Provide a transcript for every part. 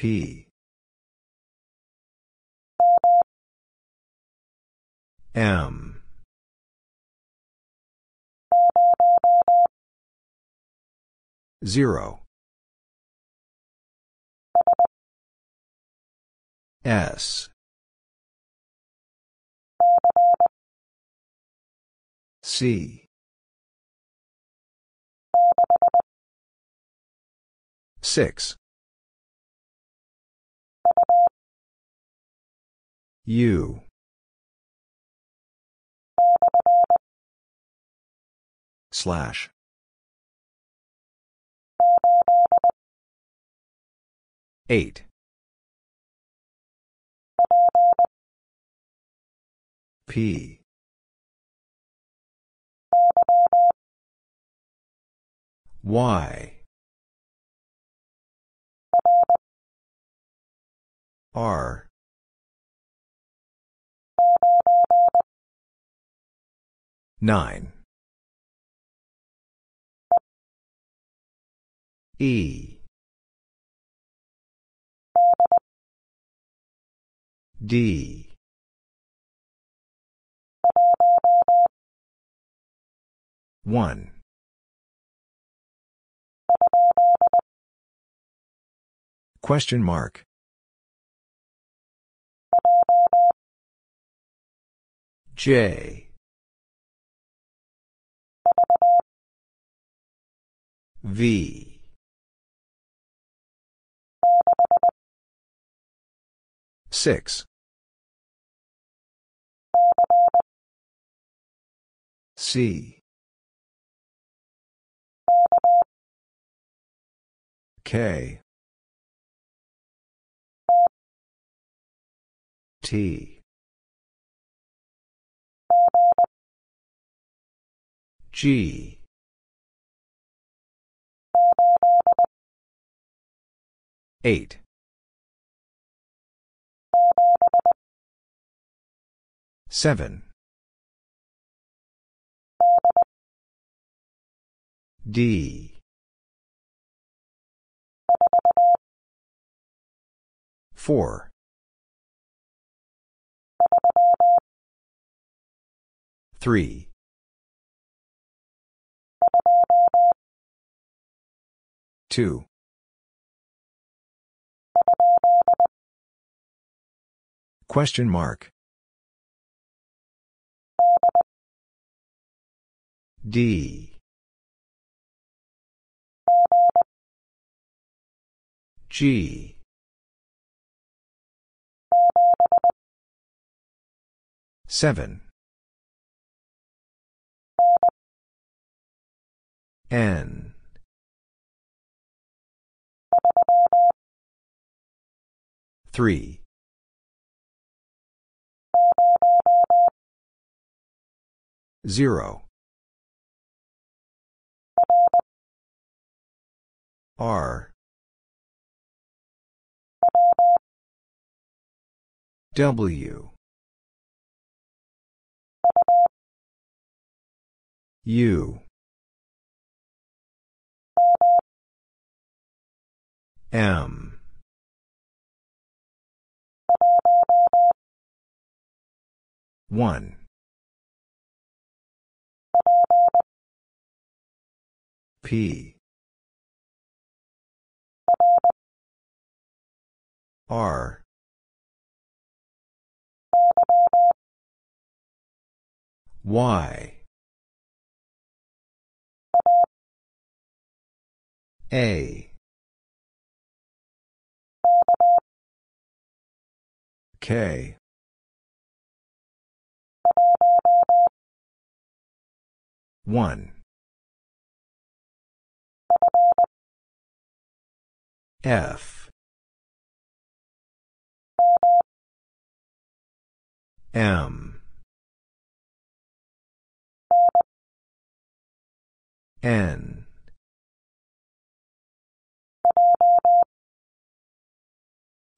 P. M. Zero. S. C. Six. U. Slash. Eight. P. Y. R. Nine. E. D. One. Question mark. J. V. Six. C. K. T. G. Eight. Seven. D. Four. Three. Two. Question mark. D. G. Seven. N. Three. Zero. R. W. U. M. One. P. R. Y. A. K. One. F. M. N.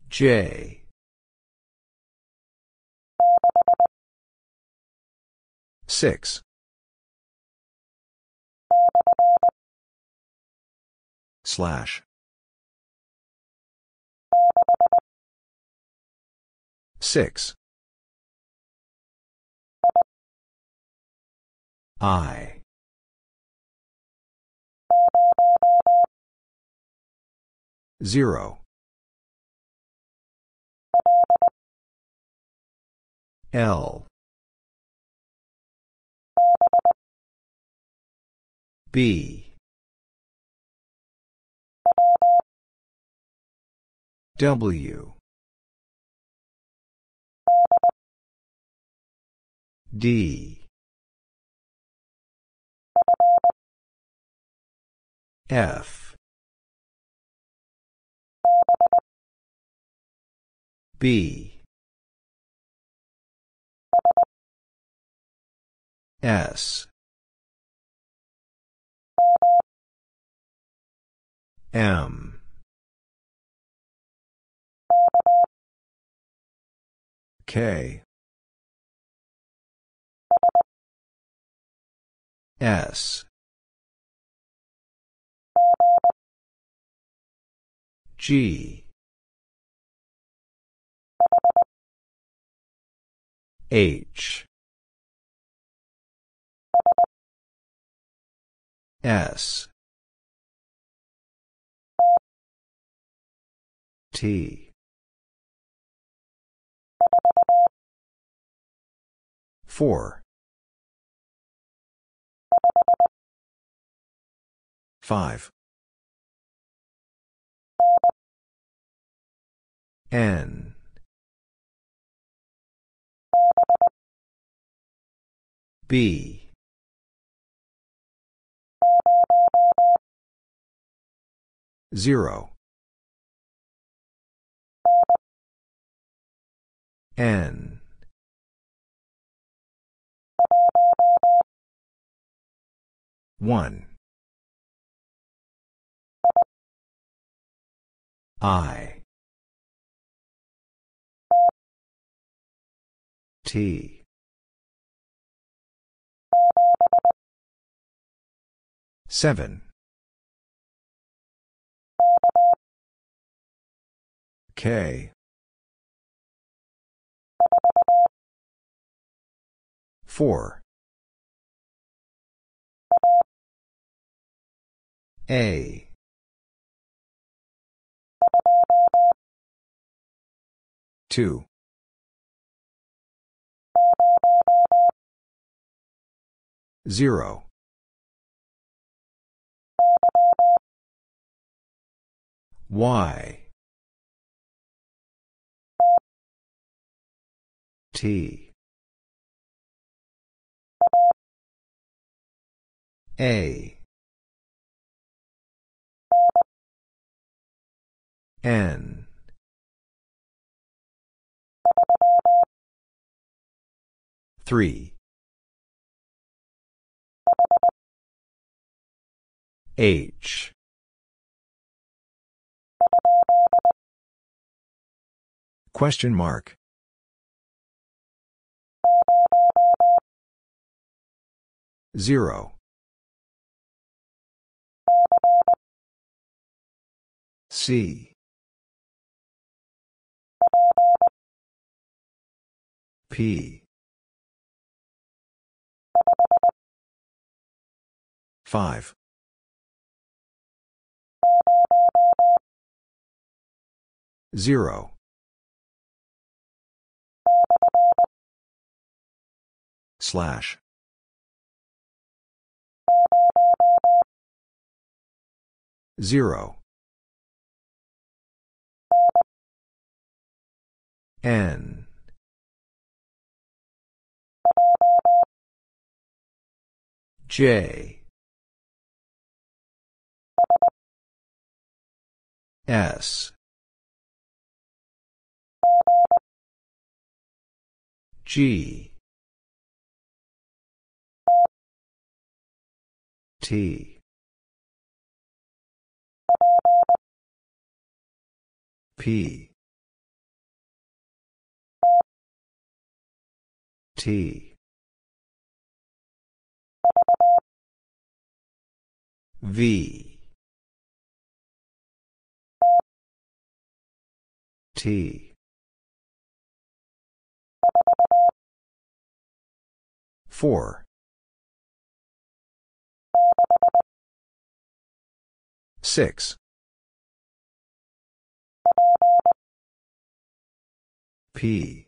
J. Six. Slash. Six. I. Zero. L. B. W. D. F. B. S. M. K. S. G. H. S. T. Four. Five. N. B. Zero. N. One. I. T. Seven. K. Four. A. Two. Zero. Y. T. A. N. Three. H. Question mark. Zero. C. P. Five. Zero. Slash. Zero. N. J. S. G. T. P. T. V. T. 4. 6. P.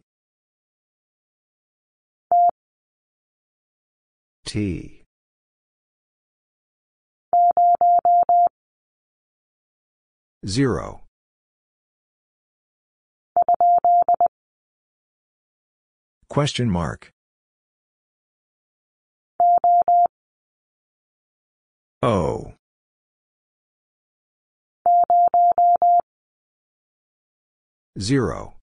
T. Zero. Question mark. O. Zero.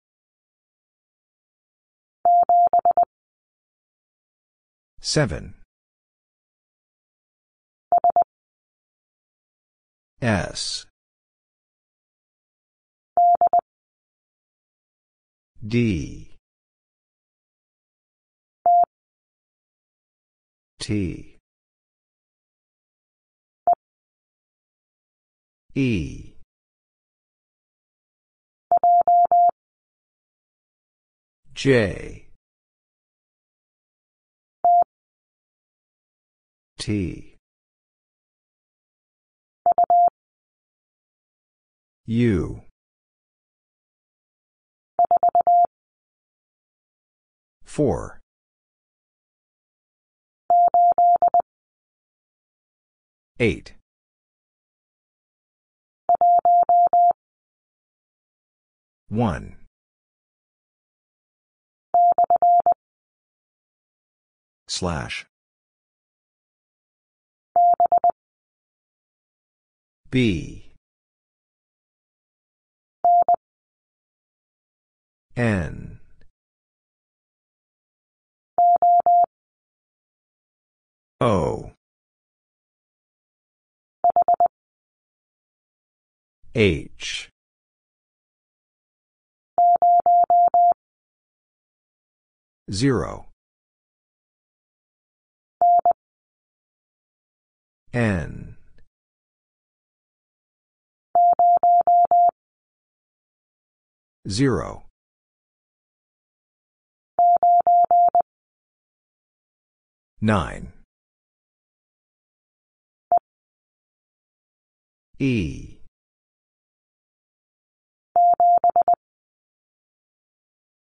Seven. S. D. T. E. J. T. U. Four. Eight. One. Slash. B. N. O. H. Zero. N. Zero. Nine. E.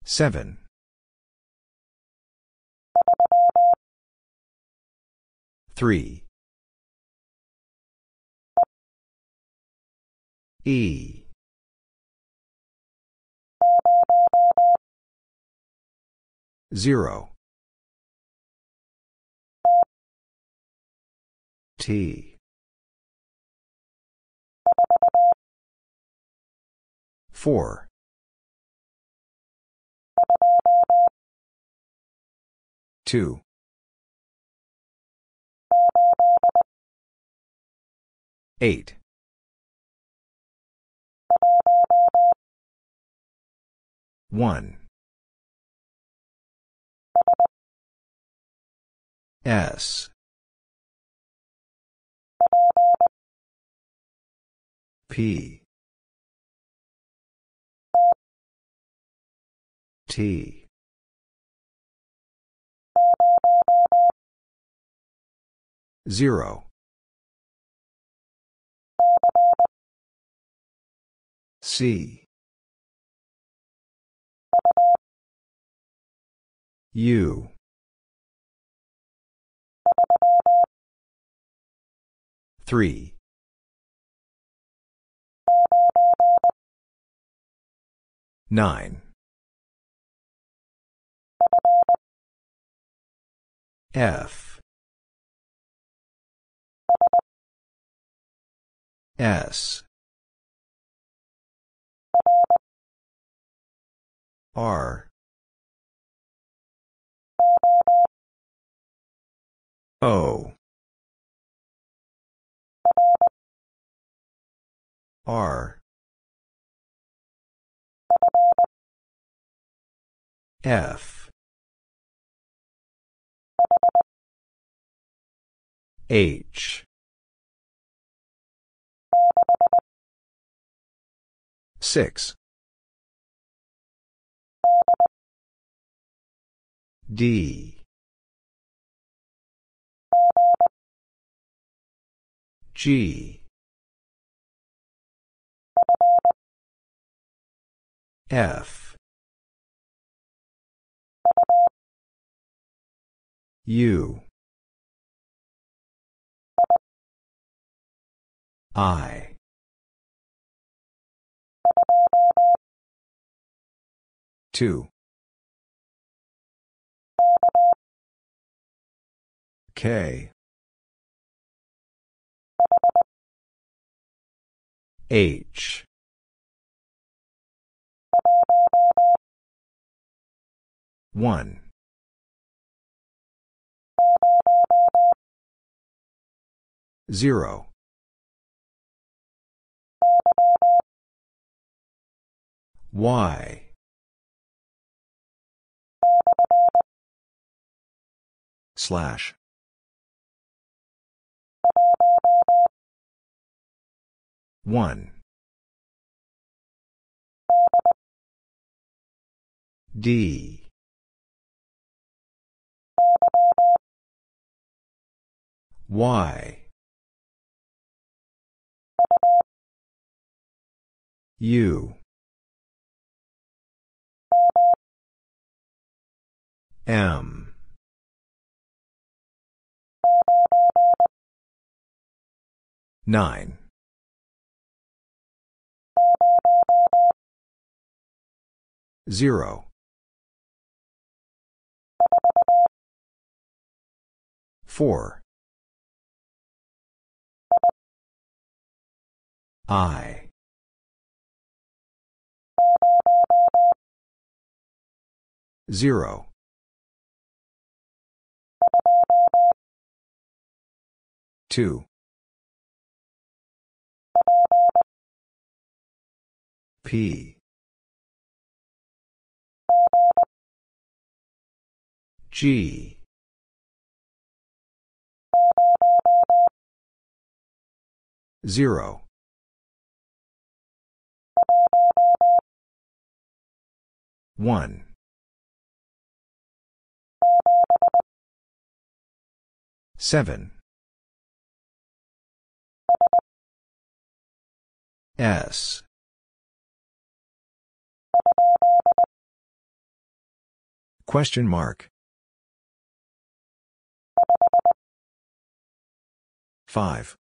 Seven. Three. E. Zero. T. Four. Two. Eight. One. S. P. T. Zero. C. U. Three. Nine. F. S. R. O. R. F. H. Six. D. G. F. U. I. Two K. H. One. Zero. Y. Slash one. D. Y. U. M. Nine zero. Four. I. Zero. Two. P G. Zero. One. Seven. S. Question mark. 5.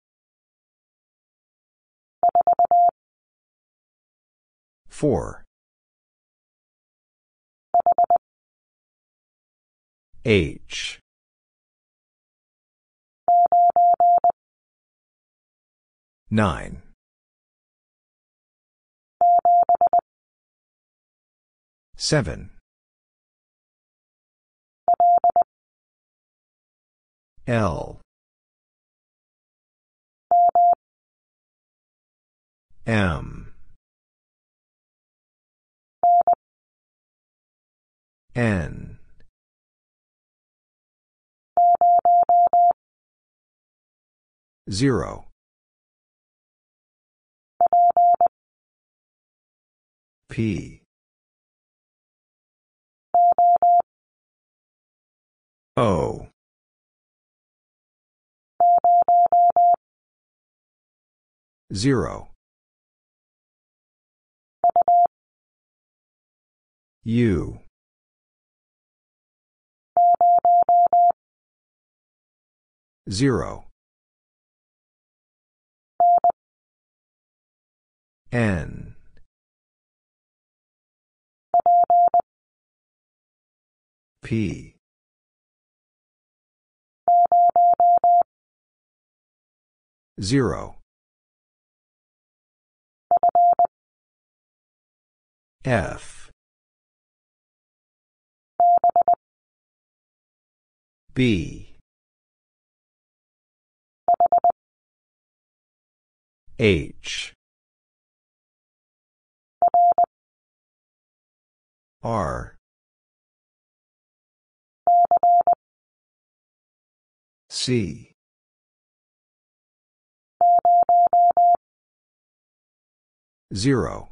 4. H. Nine. Seven. L. M. N. Zero. P. O. Zero. U. Zero. N. P. Zero. F. B. H. R. C. Zero.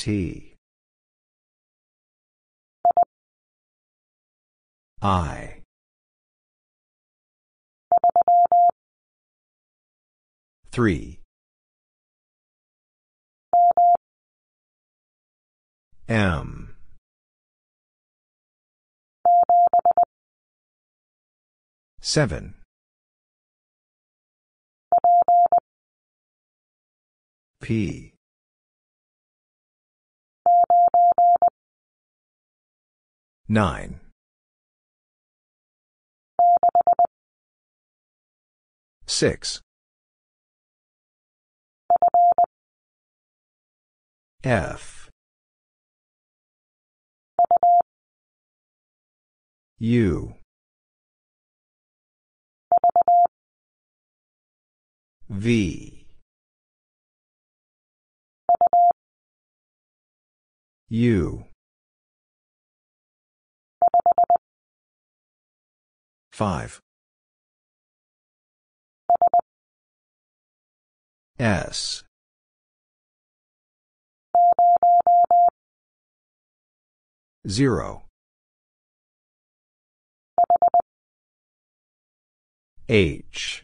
T. I. Three. M. Seven. P. Nine. Six. F. U. V. U. 5. S. Zero. H.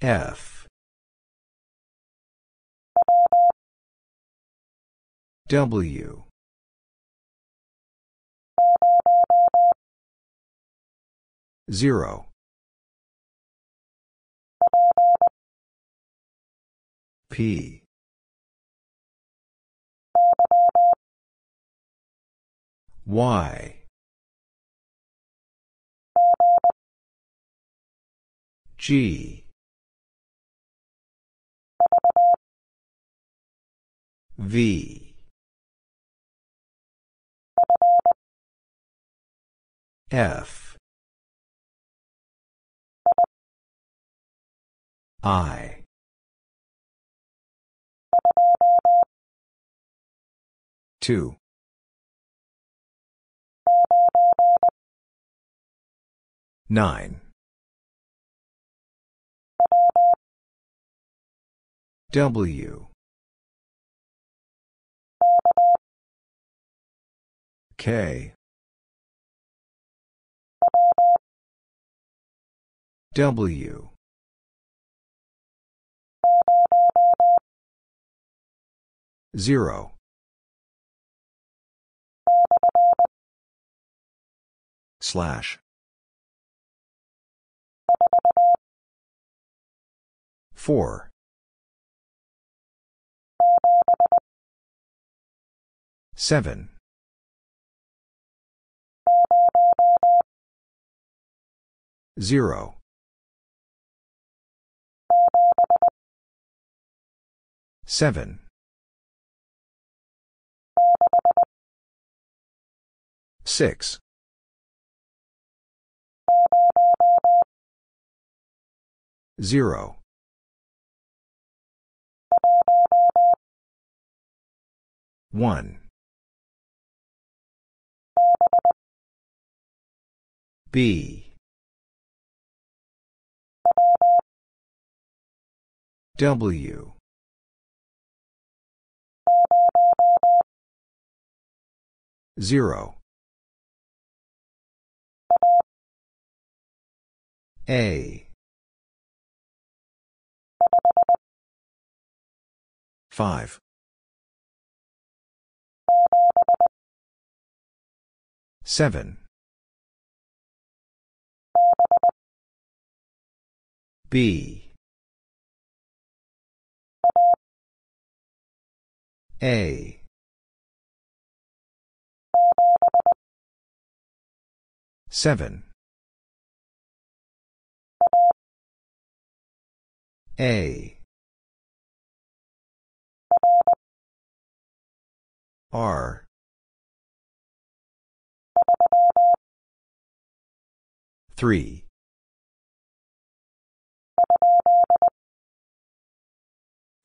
F. W. Zero. P. Y. G. V. F. I. Two. Nine. W. K. W. Zero. Slash. Four. Seven. Zero. Seven. Six. Zero. One. B. W. Zero. A. Five. Seven. B. A. Seven. A. R. Three.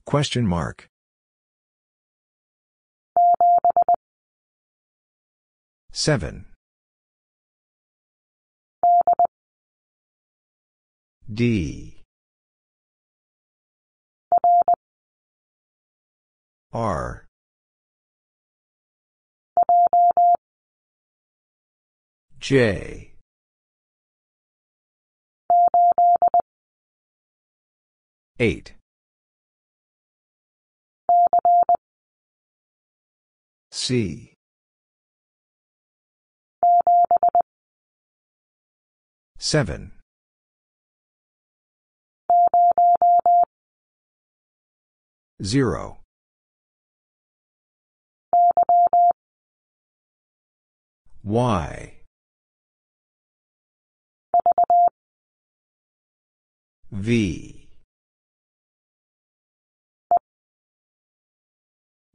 Question mark. Seven. D. R. J. Eight. C. Seven. Zero. Y. V.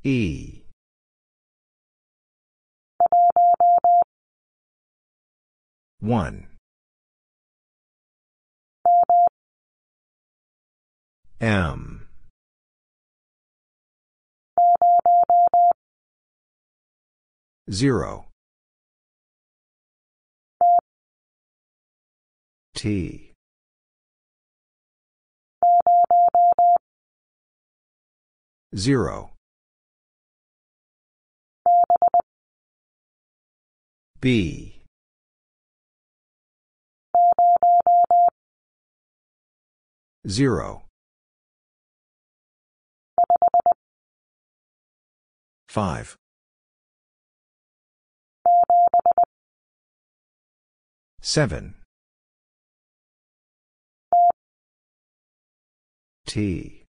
E. One. M. Zero. T. Zero. B. Zero. Five. Seven. T.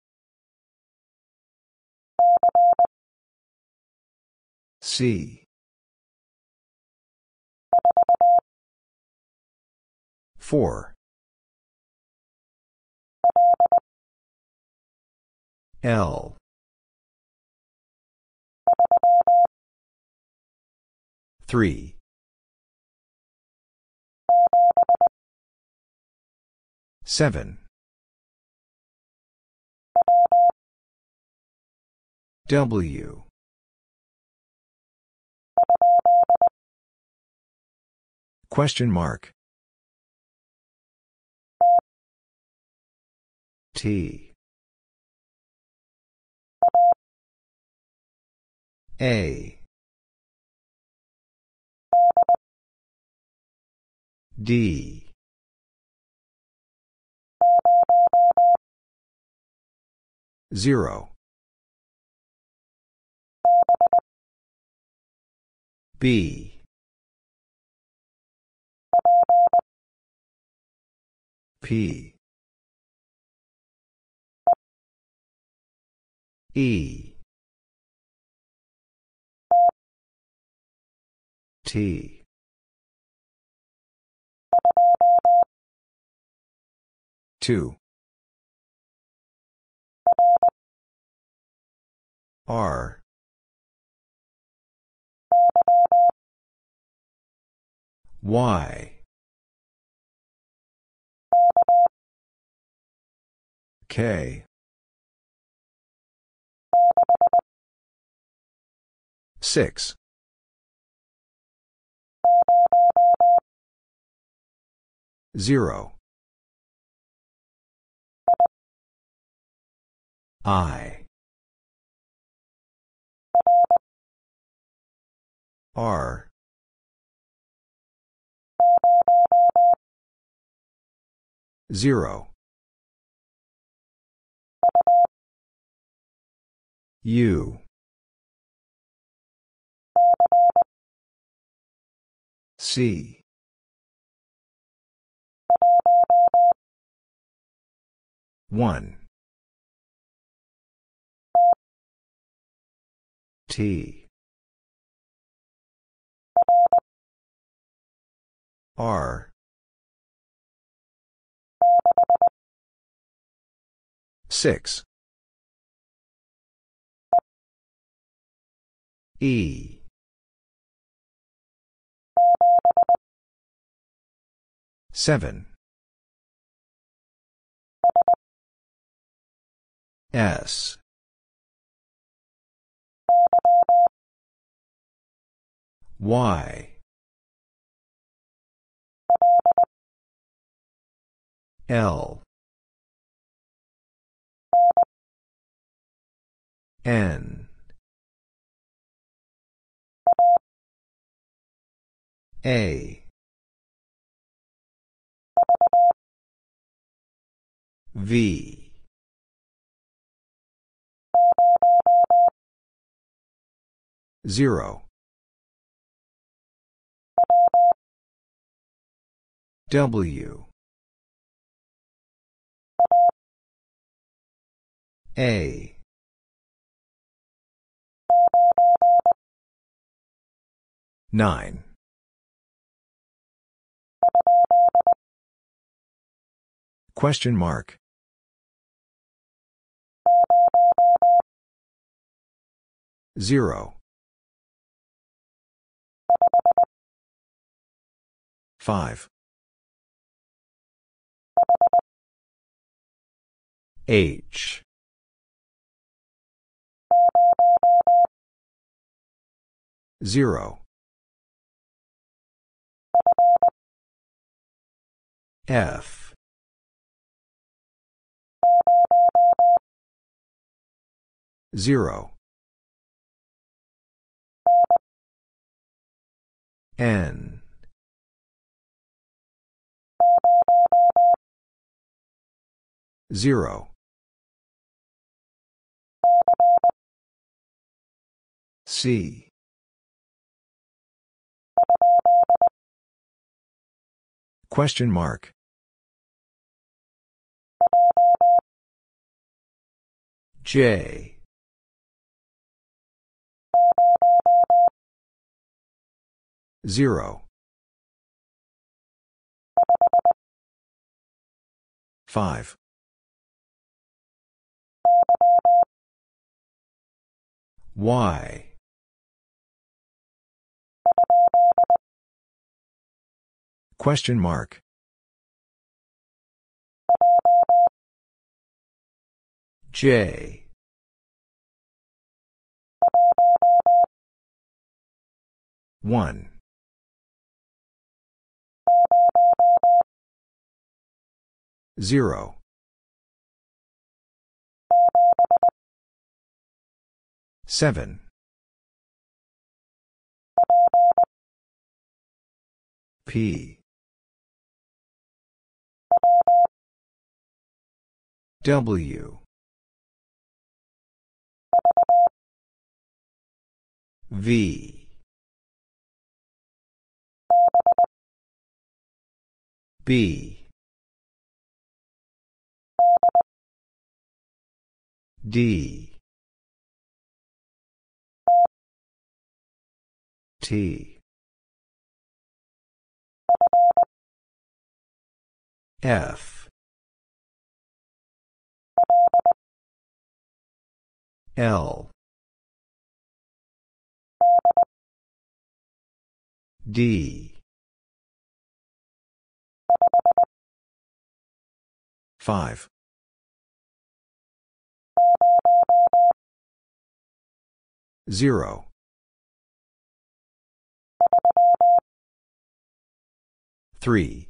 C. Four. L. Three. Seven. W. Question mark. T. A. D. Zero. B. P. E. T. Two. R. Y. K. Six. Zero. I. R. Zero. U. C. One. T. R. Six. E. Seven. S. Y. L. N. A. V. Zero. W. A. Nine. Question mark. Zero. Five. H. Zero. F. Zero. N. Zero. C. Question mark. J. Zero. Five. Y. Question mark. J. One. Zero. Seven. P. W. V. B. D. T. F. L. D. Five. Zero. Three.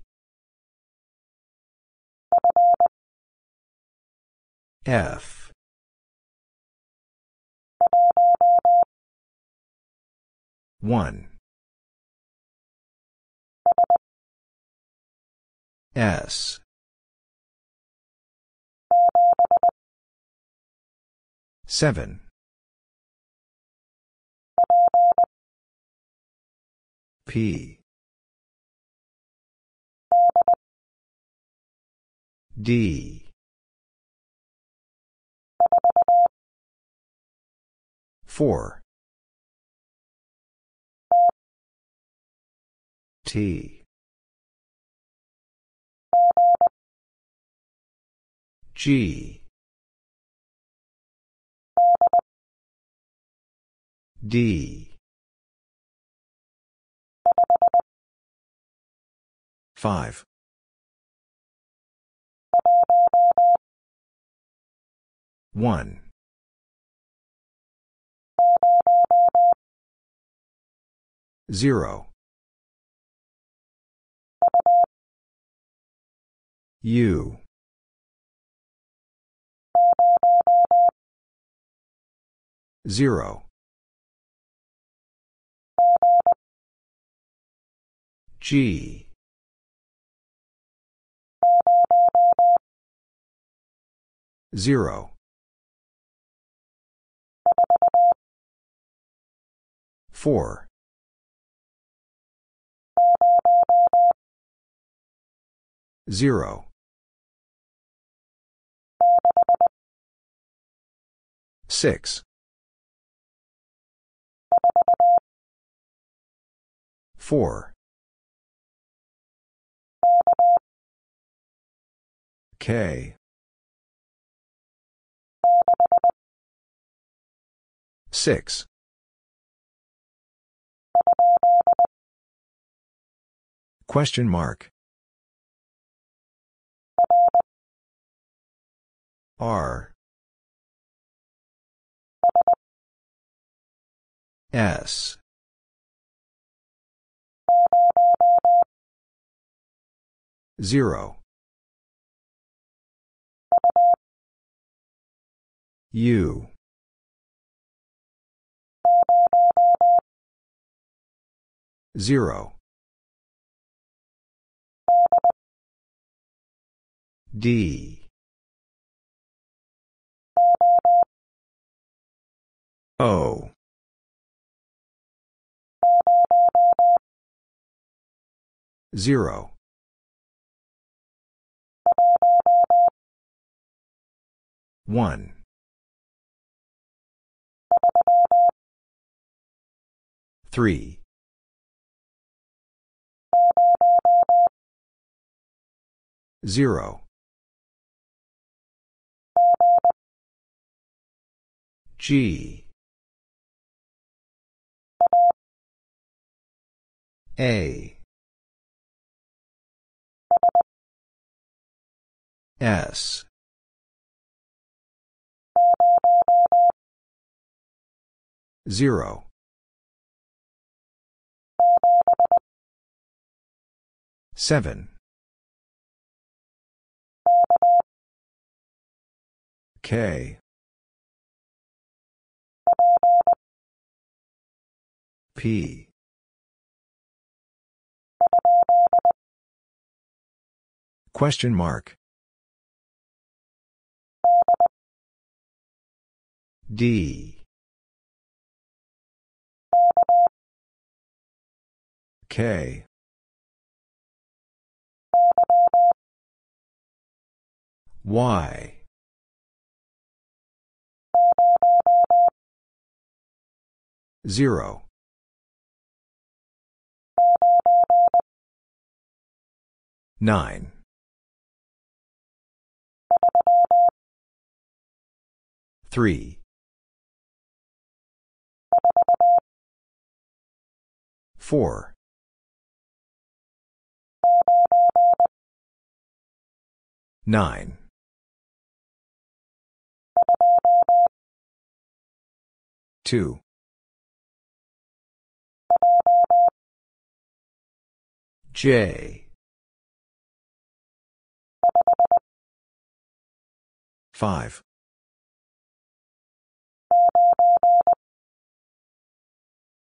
F. One. S. Seven. P. D. Four. T. G. D. Five. One. Zero. U. Zero. G. Zero. Four. Zero. Six. Four. K. Six. Question mark. R. S. Zero. U. Zero. D. O. Zero. One. Three. Zero. G. A. S. Zero. Seven. K. P. Question mark. D. K. Y. Zero. Nine. Three. Four. Nine. Two. J. Five.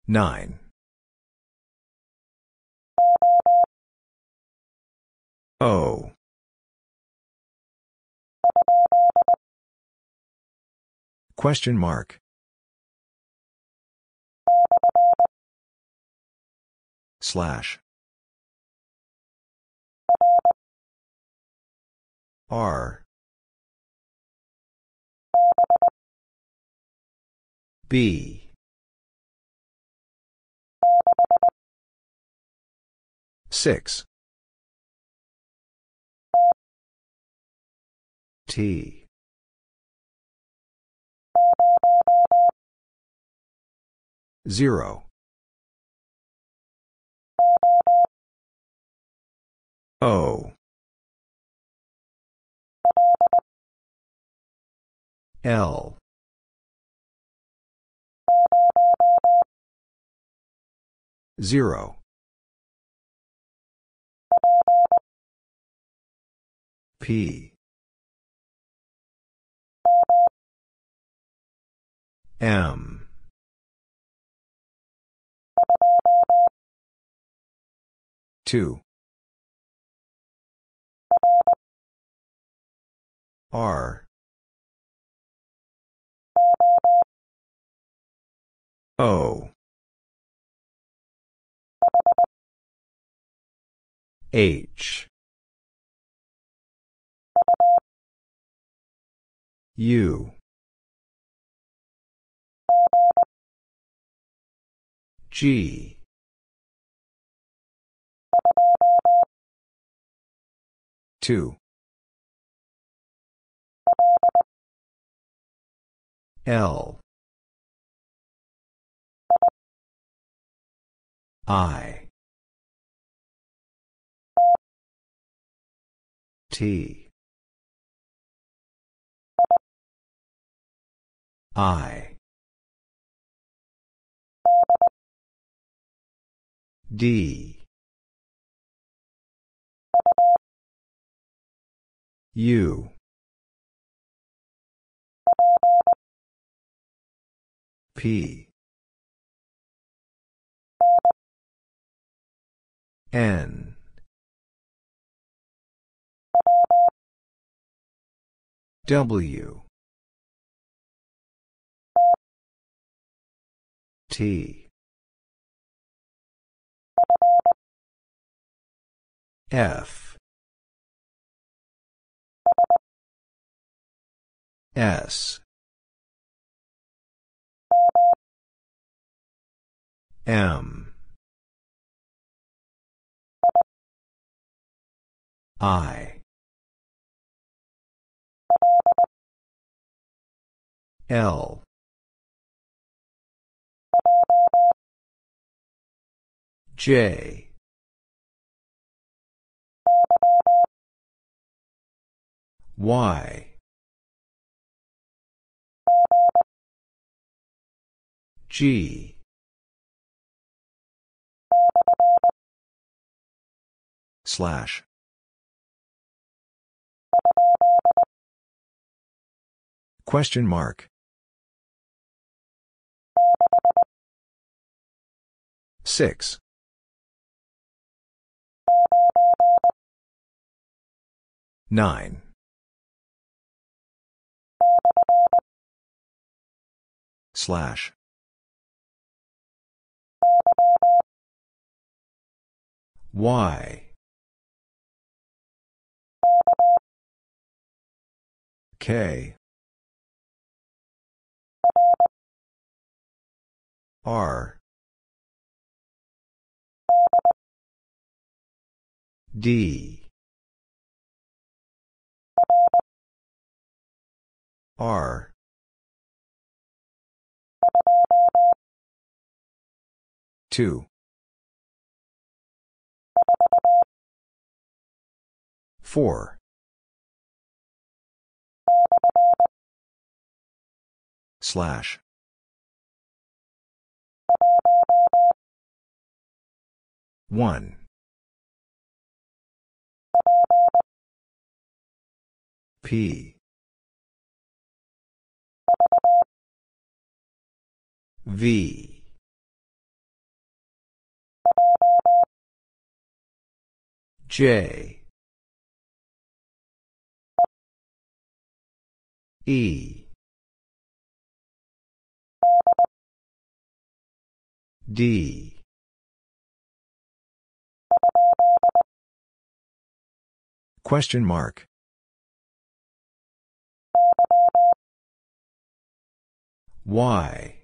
Nine. O. Question mark. Slash. R. B. Six. T. Zero. O. L. Zero. P. M. Two. R. O. H. U. G. Two. L. I. T. I D. U. P. N. W. T F. S. M. I. L. J Y G. Slash. Question mark. Six. Nine slash. Y. K. R. D. R two. Four. Slash. One. P V. J. E. D. Question mark. Y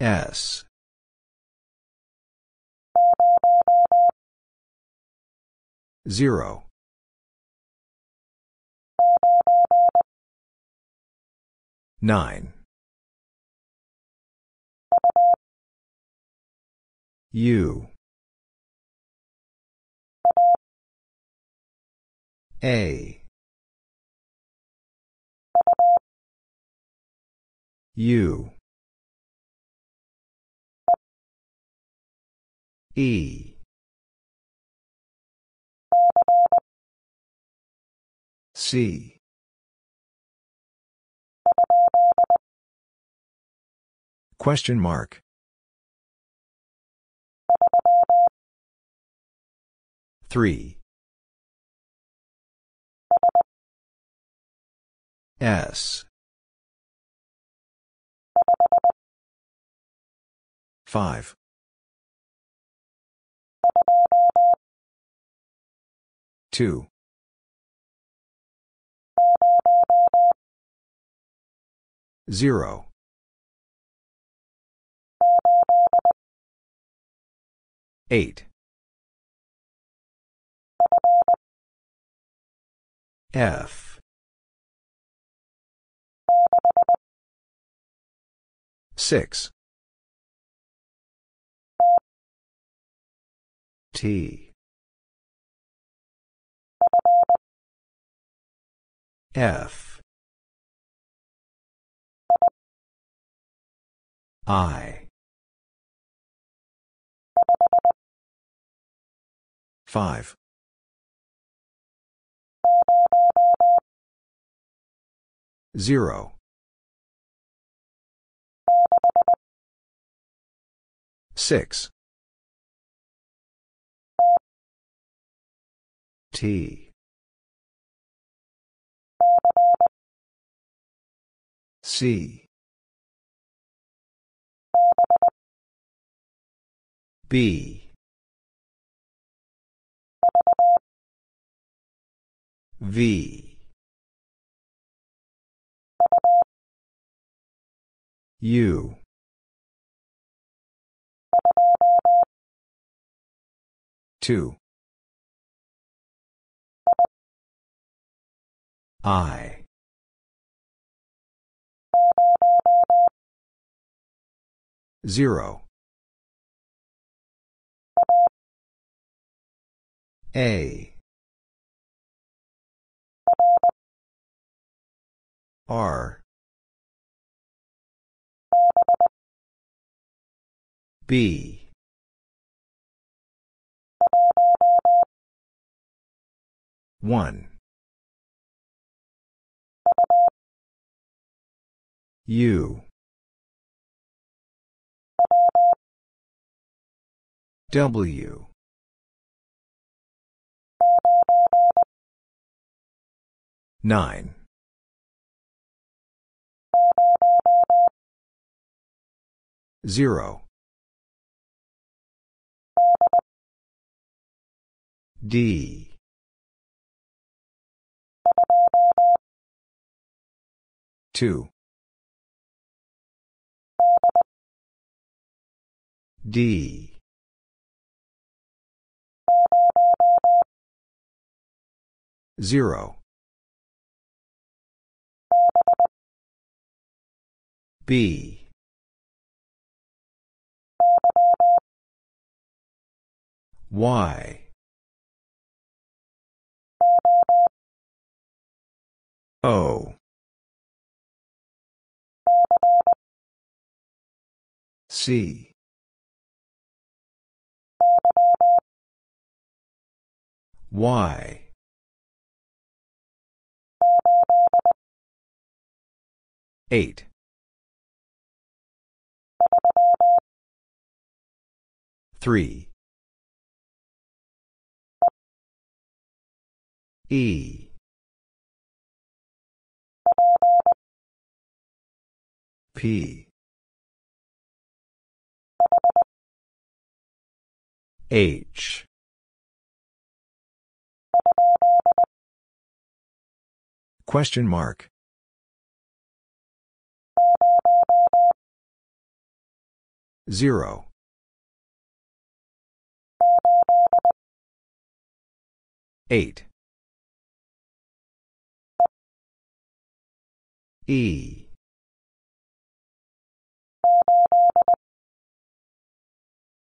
S. Zero. Nine. U. A. U E. C. Question mark. Three. S. Five. 2. 0. Eight. F. Six. T. F. I. 5. 0. 6. T. C. B. V. U. Two. I. Zero. A. R. B. One. U. W. Nine. Zero. D. Two. D. Zero. B. Y. O. C. Y. Eight. Three. E. P. H. Question mark. Zero. Eight. E.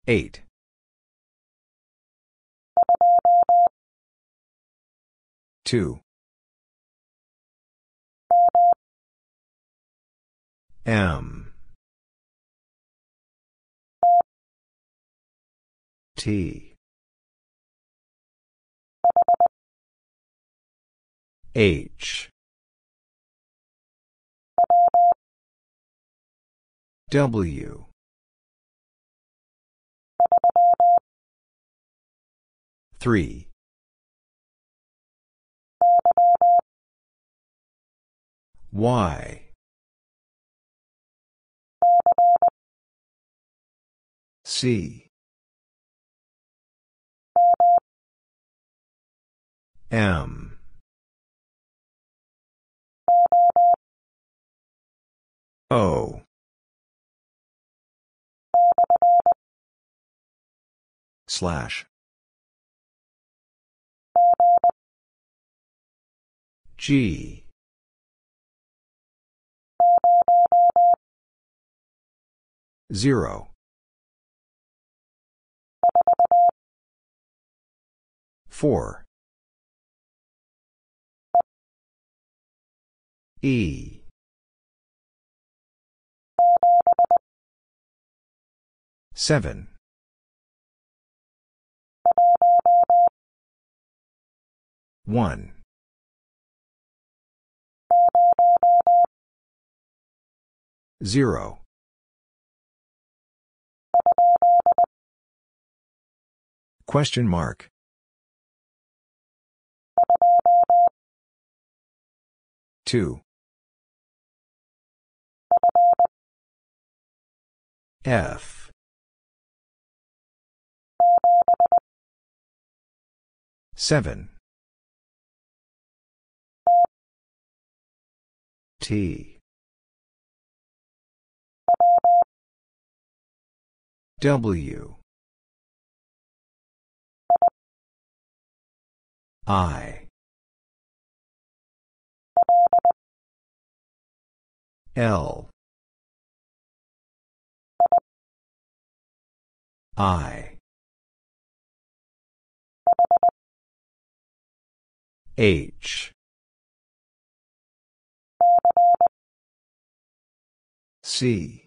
Eight. Two. M. T. H. W. Three. Y. C. M. O. Slash. G. Zero. Four. E. Seven. One. Zero. Question mark. Two. F. Seven. T. W. I. L. I. H. C.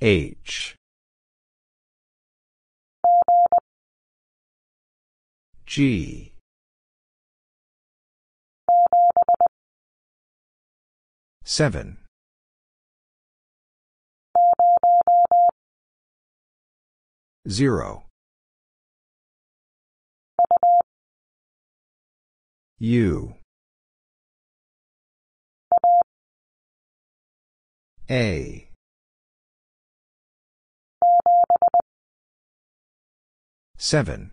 H. G. Seven. Zero. U. A. Seven.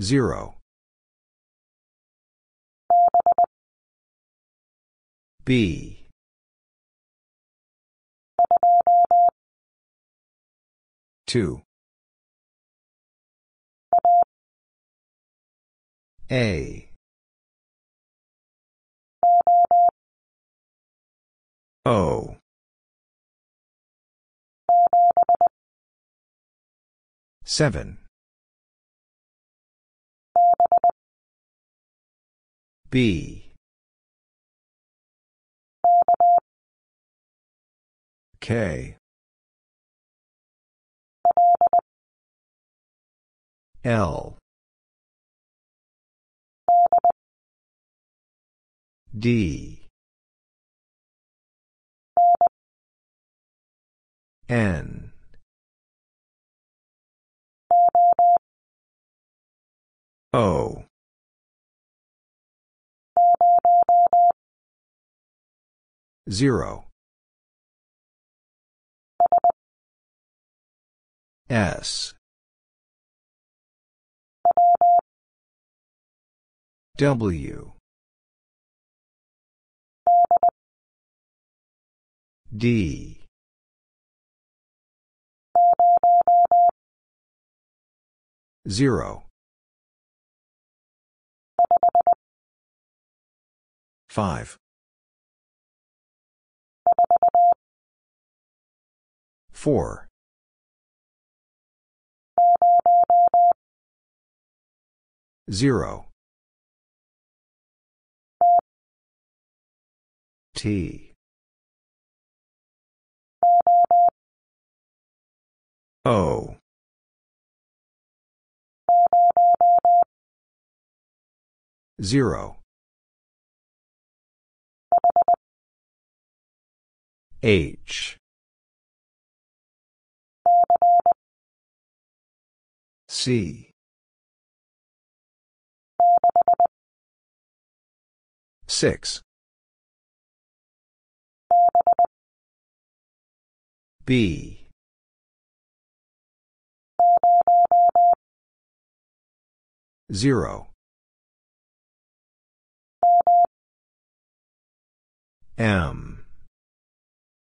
Zero. B. Two. A. O. Seven. B. K. L. D. N. O. Zero. S. W. D. Zero. Five. Four. Zero. T. O. Zero. H. C. 6. B. Zero. M.